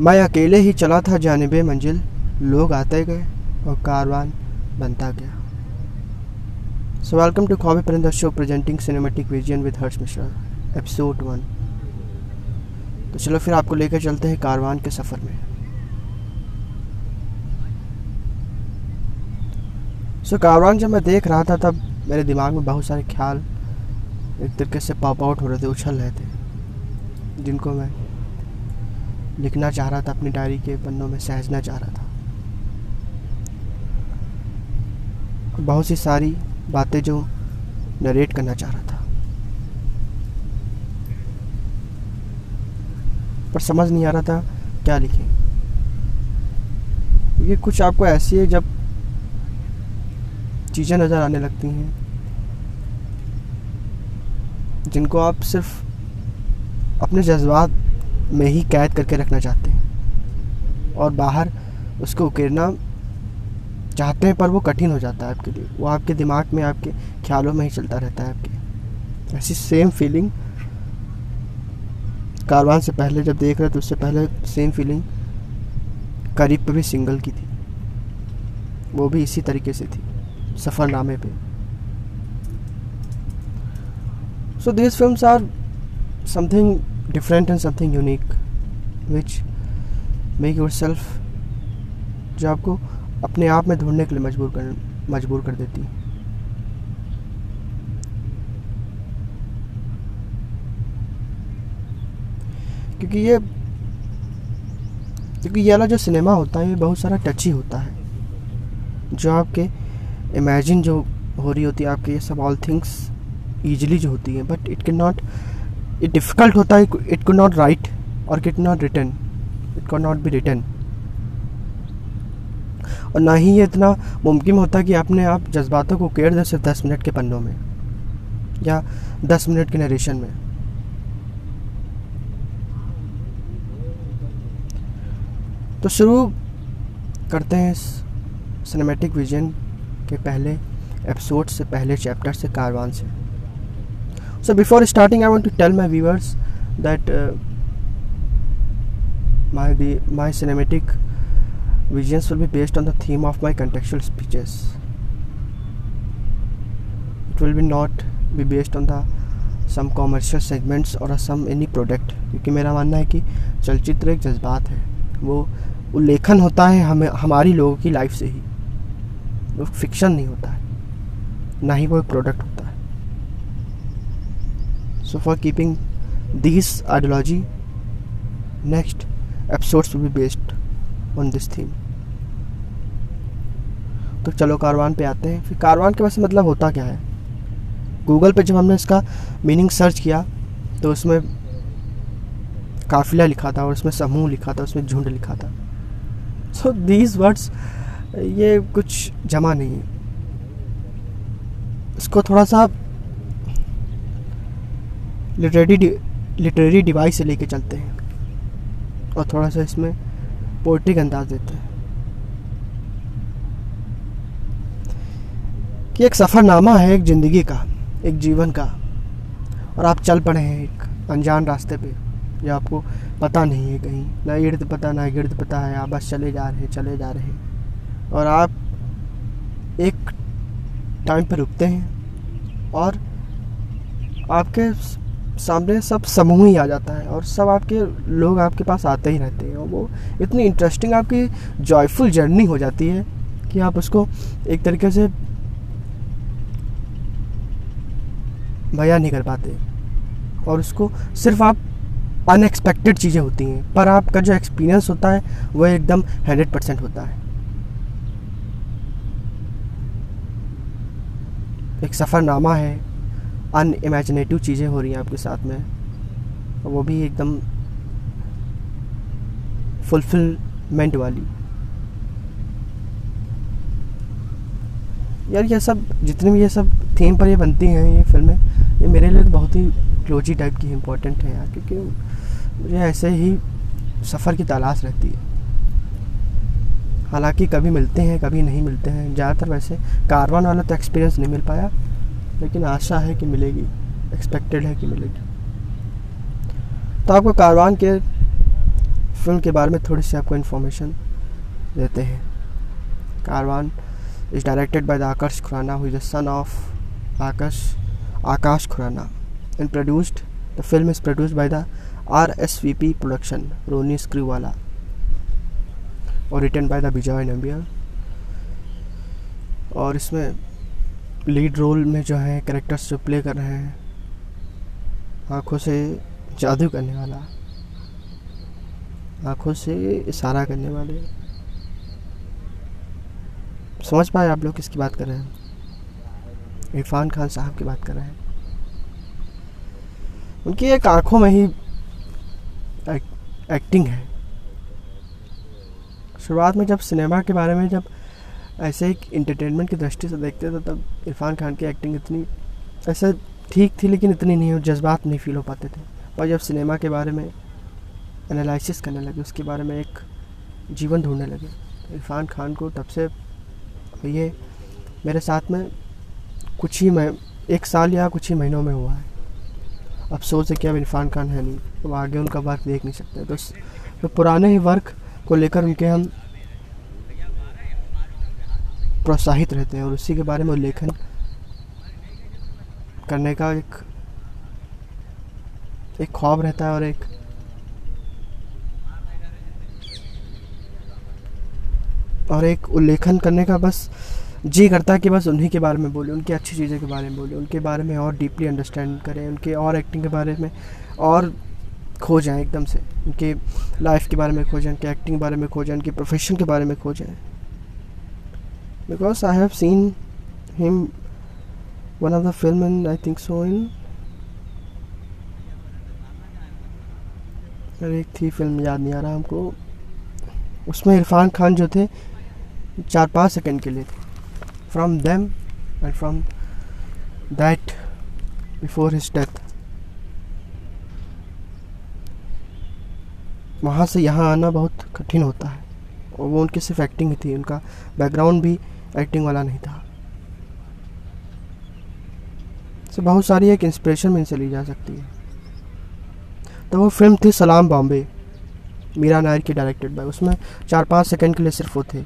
मैं अकेले ही चला था जानब मंजिल। लोग आते गए और कारवान बनता गया। सो welcome to Khwabi Parinda show presenting cinematic vision with Harsh Mishra episode one तो चलो फिर आपको लेकर चलते हैं कारवान के सफ़र में। सो so, कारवान जब मैं देख रहा था तब मेरे दिमाग में बहुत सारे ख्याल एक तरीके से पॉप आउट हो रहे थे उछल रहे थे जिनको मैं लिखना चाह रहा था, अपनी डायरी के पन्नों में सहजना चाह रहा था। बहुत सी सारी बातें जो नरेट करना चाह रहा था। पर समझ नहीं आ रहा था क्या लिखें। ये कुछ आपको ऐसी है जब चीज़ें नज़र आने लगती हैं, जिनको आप सिर्फ़ अपने जज्बात में ही कैद करके रखना चाहते हैं। और बाहर उसको उकेरना चाहते हैं, पर वो कठिन हो जाता है आपके लिए। वो आपके दिमाग में, आपके ख्यालों में ही चलता रहता है आपके। ऐसी सेम फीलिंग कारवान से पहले जब देख रहे थे, उससे पहले सेम फीलिंग करीब पे भी सिंगल की थी। वो भी इसी तरीके से थी सफ़रनामे पे। So this film are something and something unique which make yourself जो आपको अपने आप में ढूँढने के लिए मजबूर कर मजबूर कर देती क्योंकि ये क्योंकि ये वाला जो सिनेमा होता है, ये बहुत सारा टची होता है। जो आपके इमेजिन जो हो रही होती है, आपके ये सब ऑल थिंग्स ईजिली जो होती है but it can not it difficult होता है इट कुड नॉट राइट और it not written it can not be written और ना ही ये इतना मुमकिन होता कि अपने आप जज्बातों को केयर दें सिर्फ़ दस मिनट के पन्नों में, या दस मिनट के नरेशन में। तो शुरू करते हैं सिनेमैटिक विजन के पहले एपिसोड से पहले चैप्टर से कारवान से। So before starting I want to tell my viewers that my my cinematic visions will be based on the theme of my contextual speeches it will be not be based on the some commercial segments or some any product क्योंकि मेरा मानना है कि चलचित्र एक जज्बात है वो उल्लेखन होता है हमें हमारी लोगों की लाइफ से ही वो फिक्शन नहीं होता है ना ही वो एक product so for keeping this ideology next episodes will be based on this theme तो चलो कारवान पे आते हैं। फिर कारवान के वैसे मतलब होता क्या है? गूगल पे जब हमने इसका मीनिंग सर्च किया तो उसमें काफिला लिखा था और उसमें समूह लिखा था, उसमें झुंड लिखा था। सो दीज वर्ड्स ये कुछ जमा नहीं है। इसको थोड़ा सा लिटरेरी लिटरेरी डिवाइस से लेके चलते हैं। और थोड़ा सा इसमें पोइट्रिक अंदाज देते हैं। कि एक सफ़रनामा है एक ज़िंदगी का, एक जीवन का। और आप चल पड़े हैं एक अनजान रास्ते पे, जो आपको पता नहीं है कहीं। ना इर्द पता, ना गिर्द पता है, आप बस चले जा रहे हैं, चले जा रहे हैं। और आप एक टाइम पर रुकते हैं। और आपके सामने सब समूह ही आ जाता है और सब आपके लोग आपके पास आते ही रहते हैं और वो इतनी इंटरेस्टिंग आपकी जॉयफुल जर्नी हो जाती है कि आप उसको एक तरीके से बयान नहीं कर पाते। और उसको सिर्फ़ आप अनएक्सपेक्टेड चीज़ें होती हैं, पर आपका जो एक्सपीरियंस होता है वह एकदम हंड्रेड परसेंट होता है। एक सफ़रनामा है अन इमेजिनेटिव चीज़ें हो रही हैं आपके साथ में। वो भी एकदम फुलफिलमेंट वाली। यार ये सब, जितने भी ये सब थीम पर ये बनती हैं, ये फ़िल्में ये मेरे लिए तो बहुत ही क्लोजी टाइप की इम्पोर्टेंट है यार, क्योंकि मुझे ऐसे ही सफ़र की तलाश रहती है। हालाँकि कभी मिलते हैं, कभी नहीं मिलते हैं, ज़्यादातर वैसे कारवान वाला तो एक्सपीरियंस नहीं मिल पाया। लेकिन आशा है कि मिलेगी एक्सपेक्टेड है कि मिलेगी। तो आपको कारवान के फ़िल्म के बारे में थोड़ी सी आपको इन्फॉर्मेशन देते हैं। Karwaan is directed by the Akash Khurana who is the son of Akash Akash Khurana and produced the film is produced by the R S V P production Ronnie Screwvala और written by the Vijay Nambiar और इसमें lead role में जो है characters जो play कर रहे हैं आँखों से जादू करने वाला आँखों से इशारा करने वाले। समझ पाए आप लोग किसकी बात कर रहे हैं? इरफान खान साहब की बात कर रहे हैं। उनकी एक आँखों में ही एक, एक्टिंग है। शुरुआत में जब सिनेमा के बारे में जब ऐसे एक इंटरटेनमेंट की दृष्टि से देखते थे तब इरफान खान की एक्टिंग इतनी ऐसे ठीक थी लेकिन इतनी नहीं और जज्बात नहीं फील हो पाते थे। और जब सिनेमा के बारे में एनालिसिस करने लगे उसके बारे में एक जीवन ढूँढने लगे इरफान खान को तब से ये मेरे साथ में कुछ ही मैं एक साल या कुछ ही महीनों में हुआ है। अफसोस है कि अब इरफान खान है नहीं तो आगे उनका वर्क देख नहीं सकते। तो, तो पुराने ही वर्क को लेकर उनके हम प्रोत्साहित रहते हैं और उसी के बारे में उल्लेखन करने का एक एक ख्वाब रहता है और एक और एक उल्लेखन करने का बस जी करता है कि बस उन्हीं के बारे में बोले, उनकी अच्छी चीज़ों के बारे में बोले, उनके बारे में और डीपली अंडरस्टैंड करें, उनके और एक्टिंग के बारे में और खो जाएँ एकदम से, उनके लाइफ के बारे में खो जाएँ उनके एक्टिंग के बारे में खो जाएँ उनके प्रोफेशन के बारे में खो जाएँ because I have seen him one of the film in I think so in एक थी फ़िल्म याद नहीं आ रहा हमको उसमें इरफान खान जो थे, चार पाँच सेकंड के लिए from them and from that before his death वहाँ से यहाँ आना बहुत कठिन होता है। और वो उनकी सिर्फ़ एक्टिंग ही थी, उनका बैकग्राउंड भी एक्टिंग वाला नहीं था। से बहुत सारी एक इंस्पिरेशन इनसे ली जा सकती है। तो वो फ़िल्म थी सलाम बॉम्बे, मीरा नायर की डायरेक्टेड बाय उसमें चार पाँच सेकंड के लिए सिर्फ़ वो थे।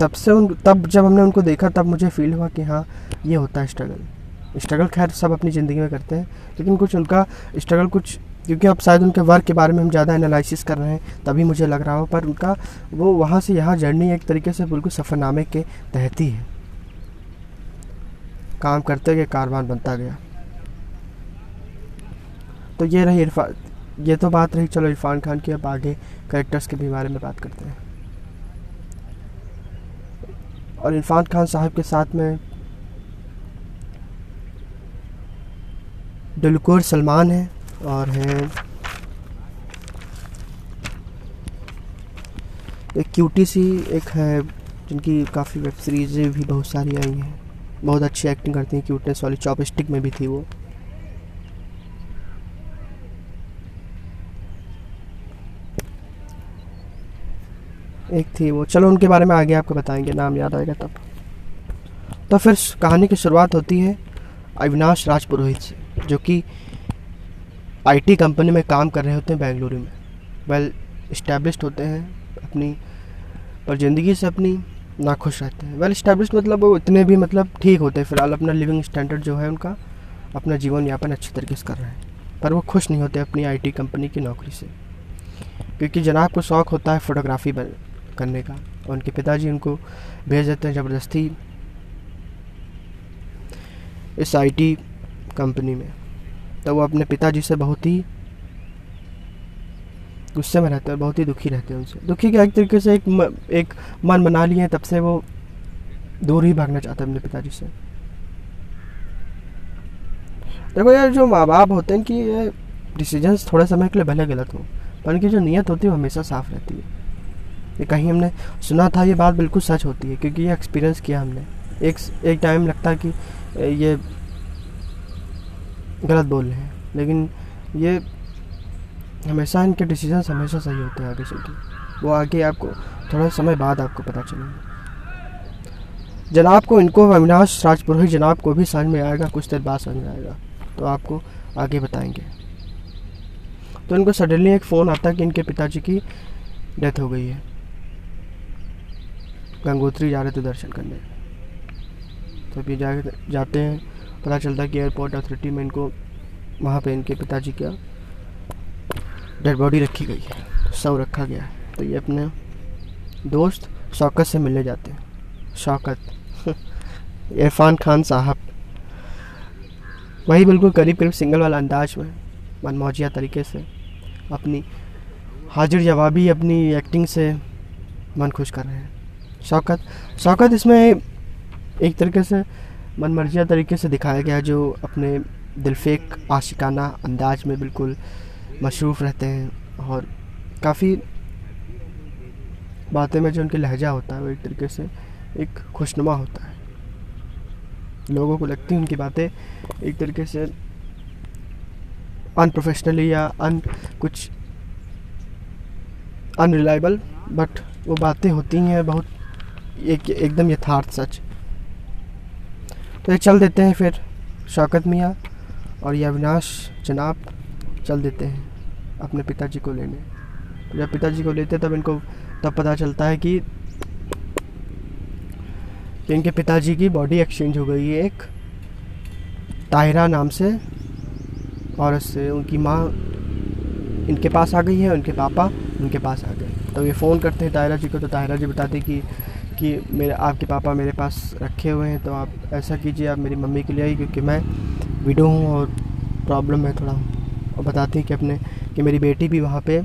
तब से उन, तब जब हमने उनको देखा, तब मुझे फील हुआ कि हाँ ये होता है स्ट्रगल स्ट्रगल खैर सब अपनी ज़िंदगी में करते हैं, लेकिन कुछ उनका स्ट्रगल कुछ क्योंकि अब शायद उनके वर्क के बारे में हम ज़्यादा एनालिसिस कर रहे हैं, तभी मुझे लग रहा हो, पर उनका वो वहाँ से यहाँ जर्नी एक तरीके से बिल्कुल सफ़रनामे के तहत ही है। काम करते गए कारवान बनता गया। तो ये रही इरफान ये तो बात रही, चलो इरफान खान की, अब आगे करेक्टर्स के भी बारे में बात करते हैं। और इरफान खान साहब के साथ में डुलकोर सलमान है। और हैं। एक क्यूटी सी एक है, जिनकी काफ़ी वेब सीरीज़ भी बहुत सारी आई हैं। बहुत अच्छी एक्टिंग करती हैं क्यूटनेस वाली चॉपस्टिक में भी थी वो। एक थी वो। चलो उनके बारे में आगे आपको बताएँगे, नाम याद आएगा तब। तो फिर कहानी की शुरुआत होती है अविनाश राजपुरोहित से, जो कि आईटी कंपनी में काम कर रहे होते हैं बेंगलुरु में। वेल इस्टेब्लिश्ड होते हैं अपनी, पर ज़िंदगी से अपनी ना खुश रहते हैं। वेल इस्टेब्लिश मतलब वो इतने भी मतलब ठीक होते हैं। फ़िलहाल अपना लिविंग स्टैंडर्ड जो है उनका, अपना जीवन यापन अच्छी तरीके से कर रहे हैं। पर वो खुश नहीं होते अपनी आईटी कंपनी की नौकरी से। क्योंकि जनाब को शौक़ होता है फ़ोटोग्राफी करने का। और उनके पिताजी उनको भेज देते हैं ज़बरदस्ती इस आईटी कंपनी में। तो वो अपने पिताजी से बहुत ही गुस्से में रहते हैं बहुत ही दुखी रहते हैं उनसे। दुखी क्या एक तरीके से एक म, एक मन बना लिए तब से वो दूर ही भागना चाहते हैं अपने पिताजी से। देखो यार जो माँ बाप होते हैं कि ये डिसीजंस थोड़े समय के लिए भले गलत हो पर उनकी जो नीयत होती है वो हमेशा साफ़ रहती है। ये कहीं हमने सुना था ये बात बिल्कुल सच होती है क्योंकि ये एक्सपीरियंस किया हमने। एक एक टाइम लगता है कि ये गलत बोल रहे हैं। लेकिन ये हमेशा इनके डिसीज़न हमेशा सही होते हैं आगे चल के। वो आगे आपको थोड़ा समय बाद आपको पता चलेगा। जनाब को इनको अविनाश राजपुरोहित जनाब को भी समझ में आएगा, कुछ देर बाद समझ में आएगा तो आपको आगे बताएँगे। तो इनको सडनली एक फ़ोन आता कि इनके पिताजी की डेथ हो गई है। गंगोत्री जा रहे थे दर्शन करने। तो ये जा जाते हैं। पता चलता कि एयरपोर्ट अथॉरिटी में इनको, वहाँ पे इनके पिताजी का डेड बॉडी रखी गई है, सब रखा गया है। तो ये अपने दोस्त शौकत से मिलने जाते हैं। शौकत। इरफान खान साहब। वही बिल्कुल करीब करीब सिंगल वाला अंदाज में, मनमौजिया तरीके से, अपनी हाजिर जवाबी, अपनी एक्टिंग से मन खुश कर रहे हैं। शौकत। शौकत इसमें एक तरीके से मनमर्जिया तरीके से दिखाया गया जो अपने दिलफेक, आशिकाना अंदाज में बिल्कुल मशरूफ़ रहते हैं और काफ़ी बातें में जो उनके लहजा होता है वो एक तरीके से एक खुशनुमा होता है। लोगों को लगती हैं उनकी बातें एक तरीके से अनप्रोफेशनली या अन कुछ अनरिलायबल बट वो बातें होती हैं, बहुत एक, एकदम यथार्थ सच। तो चल देते हैं फिर। शौकत मियाँ और ये अविनाश जनाब चल देते हैं अपने पिताजी को लेने। जब पिताजी को लेते तब इनको, तब पता चलता है कि इनके पिताजी की बॉडी एक्सचेंज हो गई है एक ताहिरा नाम से औरत से उनकी माँ इनके पास आ गई है, उनके पापा उनके पास आ गए। तो ये फ़ोन करते हैं ताहिरा जी को तो ताहिरा जी बताते कि कि मेरे, आपके पापा मेरे पास रखे हुए हैं तो आप ऐसा कीजिए, आप मेरी मम्मी के लिए आई क्योंकि मैं विडो हूँ और प्रॉब्लम है थोड़ा। और बताती हैं कि अपने, कि मेरी बेटी भी वहाँ पे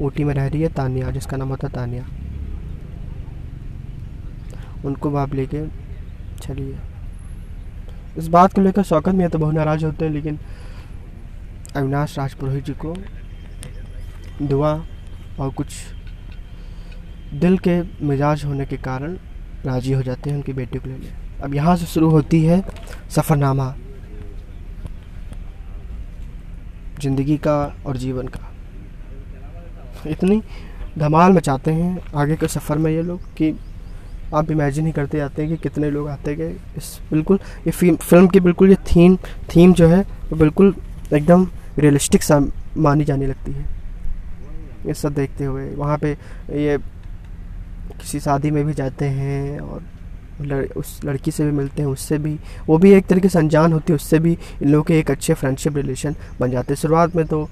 ऊटी में रह रही है, तानिया, जिसका नाम होता है तानिया। उनको आप लेके चलिए। इस बात को लेकर शौकत में तो बहुत नाराज़ होते हैं, लेकिन अविनाश राजपुरोहित जी को दुआ और कुछ दिल के मिजाज होने के कारण राज़ी हो जाते हैं उनकी बेटी को लेने अब यहाँ से शुरू होती है सफ़रनामा। ज़िंदगी का और जीवन का। इतनी धमाल मचाते हैं आगे के सफ़र में ये लोग कि आप इमेजिन ही करते जाते हैं कि कितने लोग आते गए। इस बिल्कुल, ये फ़िल्म की बिल्कुल ये थीम थीम जो है, वो बिल्कुल एकदम रियलिस्टिक सा मानी जाने लगती है। ये सब देखते हुए, वहाँ पे ये किसी शादी में भी जाते हैं और लड़, उस लड़की से भी मिलते हैं उससे भी वो भी एक तरीके से अनजान होती है उससे भी इन लोगों के एक अच्छे फ्रेंडशिप रिलेशन बन जाते हैं। शुरुआत में तो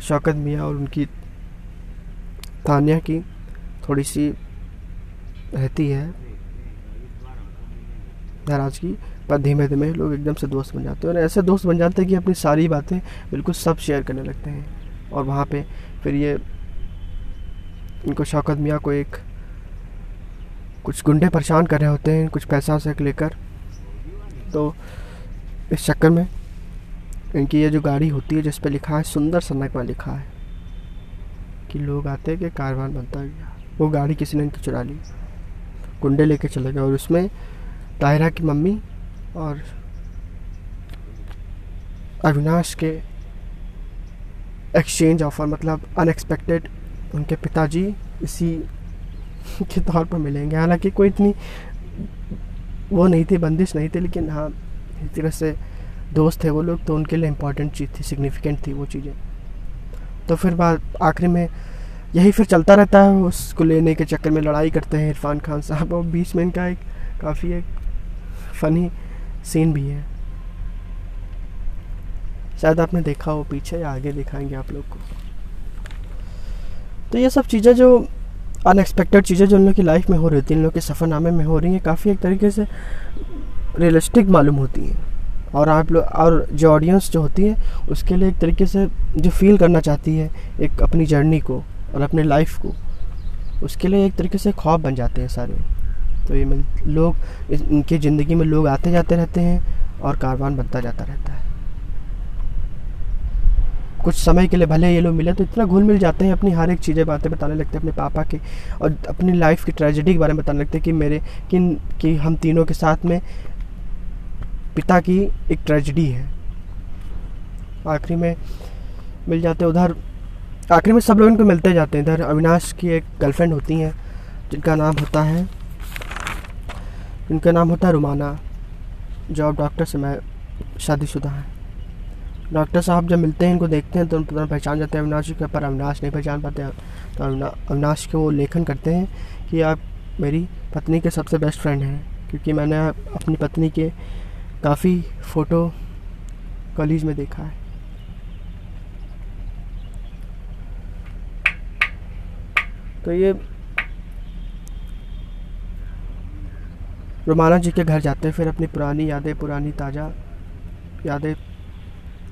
शौकत मियाँ और उनकी तानिया की थोड़ी सी रहती है नाराज़गी पर धीमे धीमे लोग एकदम से दोस्त बन जाते हैं और ऐसे दोस्त बन जाते हैं कि अपनी सारी बातें बिल्कुल सब शेयर करने लगते हैं। और वहाँ पे फिर ये इनको शौकत मियाँ को एक कुछ गुंडे परेशान कर रहे होते हैं, कुछ पैसा से लेकर। तो इस चक्कर में इनकी ये जो गाड़ी होती है, जिस पर लिखा है, सुंदर सन्नक में लिखा है, कि लोग आते हैं कि कारवान बनता गया। वो गाड़ी किसी ने इनकी चुरा ली। गुंडे लेके चले गए, और उसमें ताहिरा की मम्मी और अविनाश के एक्सचेंज ऑफ़र मतलब अनएक्सपेक्टेड उनके पिताजी इसी के तौर पर मिलेंगे। हालाँकि कोई इतनी वो नहीं थी, बंदिश नहीं थी, लेकिन हाँ इस तरह से दोस्त थे वो लोग तो उनके लिए इम्पोर्टेंट चीज़ थी सिग्निफिकेंट थी वो चीज़ें। तो फिर बाद, आखिरी में यही फिर चलता रहता है, उसको लेने के चक्कर में लड़ाई करते हैं इरफान खान साहब, और बीच में इनका एक काफ़ी एक फ़नी सीन भी है। शायद आपने देखा हो, पीछे या आगे दिखाएँगे आप लोग को। तो ये सब चीज़ें जो अनएक्सपेक्टेड चीज़ें जो उन लोग की लाइफ में हो रही थी इन लोग के सफ़रनामे में हो रही हैं, काफ़ी एक तरीके से रियलिस्टिक मालूम होती हैं। और आप लोग, और जो ऑडियंस जो होती है, उसके लिए एक तरीके से जो फील करना चाहती है, एक अपनी जर्नी को और अपने लाइफ को, उसके लिए एक तरीके से ख्वाब बन जाते हैं सारे। तो ये लोग इनकी ज़िंदगी में लोग आते जाते रहते हैं और कारवान बनता जाता रहता है। कुछ समय के लिए भले ये लोग मिले तो इतना घुल मिल जाते हैं, अपनी हर एक चीज़ें बातें बताने लगते हैं, अपने पापा के, और अपनी लाइफ की ट्रेजिडी के बारे में बताने लगते हैं कि मेरे किन कि हम तीनों के साथ में पिता की एक ट्रेजिडी है। आखिरी में मिल जाते उधर, आखिरी में सब लोग इनको मिलते जाते हैं। इधर अविनाश की एक गर्लफ्रेंड होती हैं, जिनका नाम होता है, इनका नाम होता है रुमाना। जो अब डॉक्टर से मैं शादीशुदा है। डॉक्टर साहब जब मिलते हैं, इनको देखते हैं तो तुरंत पहचान जाते हैं अविनाश के, पर अविनाश नहीं पहचान पाते हैं। तो अविनाश के वो लेखन करते हैं कि आप मेरी पत्नी के सबसे बेस्ट फ्रेंड हैं, क्योंकि मैंने अपनी पत्नी के काफ़ी फ़ोटो कॉलेज में देखा है। तो ये रोमाना जी के घर जाते हैं, फिर अपनी पुरानी यादें, पुरानी ताज़ा यादें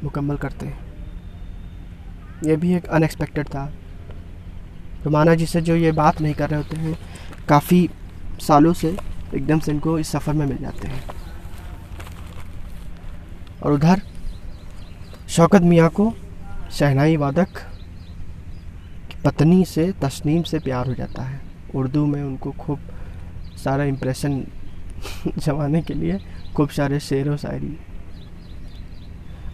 मुकम्मल करते हैं। ये भी एक अनएक्सपेक्टेड था। रोमाना जी से जो ये बात नहीं कर रहे होते हैं, काफ़ी सालों से एकदम से इनको इस सफ़र में मिल जाते हैं। और उधर शौकत मियाँ को शहनाई वादक पत्नी से तस्नीम से प्यार हो जाता है। उर्दू में उनको खूब सारा इम्प्रेशन जमाने के लिए खूब सारे शेर व शायरी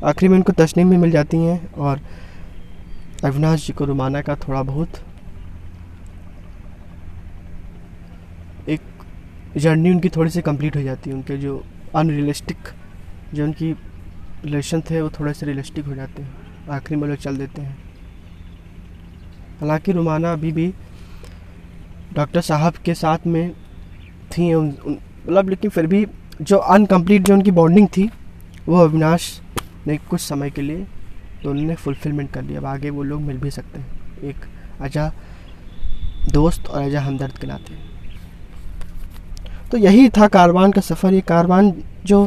आखिरी में उनको तस्नीम भी मिल जाती हैं और अविनाश जी को रुमाना का थोड़ा बहुत एक जर्नी उनकी थोड़ी सी कंप्लीट हो जाती है, उनके जो अनरियलिस्टिक जो उनकी रिलेशन थे, वो थोड़े से रियलिस्टिक हो जाते हैं। आखिरी में लोग चल देते हैं। हालाँकि रुमाना अभी भी डॉक्टर साहब के साथ में थी मतलब लेकिन फिर भी जो अनकम्प्लीट जो उनकी बॉन्डिंग थी, वो अविनाश ने कुछ समय के लिए तो उन्होंने फुलफिलमेंट कर लिया अब आगे वो लोग मिल भी सकते हैं। एक अजा दोस्त और अजा हमदर्द के नाते। तो यही था कारवान का सफ़र। ये कारवान जो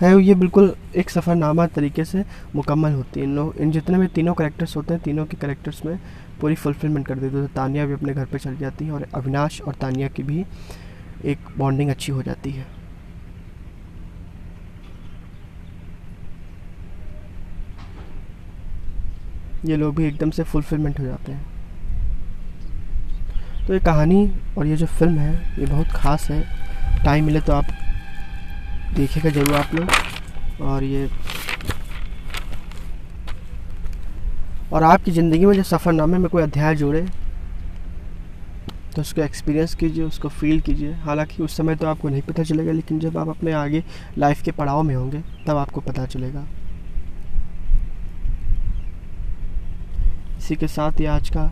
है, ये बिल्कुल एक सफ़रनामा तरीके से मुकम्मल होती है। इन लोग, इन जितने भी तीनों करेक्टर्स होते हैं, तीनों के करेक्टर्स में पूरी फुलफिलमेंट कर देते तो तानिया भी अपने घर पे चल जाती है और अविनाश और तानिया की भी एक बॉन्डिंग अच्छी हो जाती है। ये लोग भी एकदम से फुलफिलमेंट हो जाते हैं। तो ये कहानी और ये जो फ़िल्म है, ये बहुत ख़ास है। टाइम मिले तो आप देखेगा ज़रूर आप लोग। और ये और आपकी ज़िंदगी में जो सफ़रनामे में कोई अध्याय जोड़े तो उसको एक्सपीरियंस कीजिए, उसको फील कीजिए। हालाँकि उस समय तो आपको नहीं पता चलेगा, लेकिन जब आप अपने आगे लाइफ के पड़ाव में होंगे, तब आपको पता चलेगा। इसी के साथ ही आज का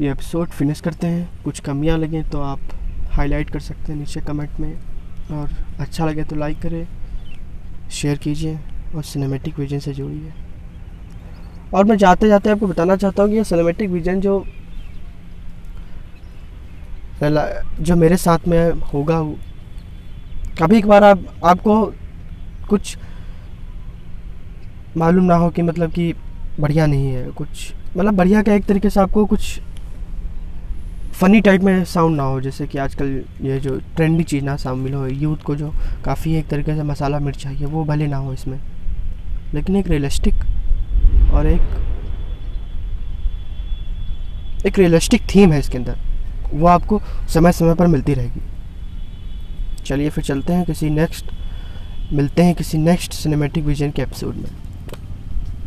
ये एपिसोड फिनिश करते हैं। कुछ कमियाँ लगें तो आप हाईलाइट कर सकते हैं नीचे कमेंट में। और अच्छा लगे तो लाइक करें शेयर कीजिए और सिनेमेटिक विजन से जोड़िए। और मैं जाते जाते आपको बताना चाहता हूँ कि ये सिनेमेटिक विजन जो जो मेरे साथ में होगा कभी एक बार आप, आपको कुछ मालूम ना हो कि मतलब कि बढ़िया नहीं है, कुछ मतलब बढ़िया का एक तरीके से आपको कुछ फ़नी टाइप में साउंड ना हो, जैसे कि आजकल ये जो ट्रेंडी चीज़ ना शामिल हो यूथ को जो काफ़ी एक तरीके से मसाला मिर्च चाहिए, वो भले ना हो इसमें, लेकिन एक रियलिस्टिक और एक एक रियलिस्टिक थीम है इसके अंदर, वो आपको समय समय पर मिलती रहेगी। चलिए फिर चलते हैं किसी नेक्स्ट मिलते हैं किसी नेक्स्ट सिनेमेटिक विजन के एपिसोड में।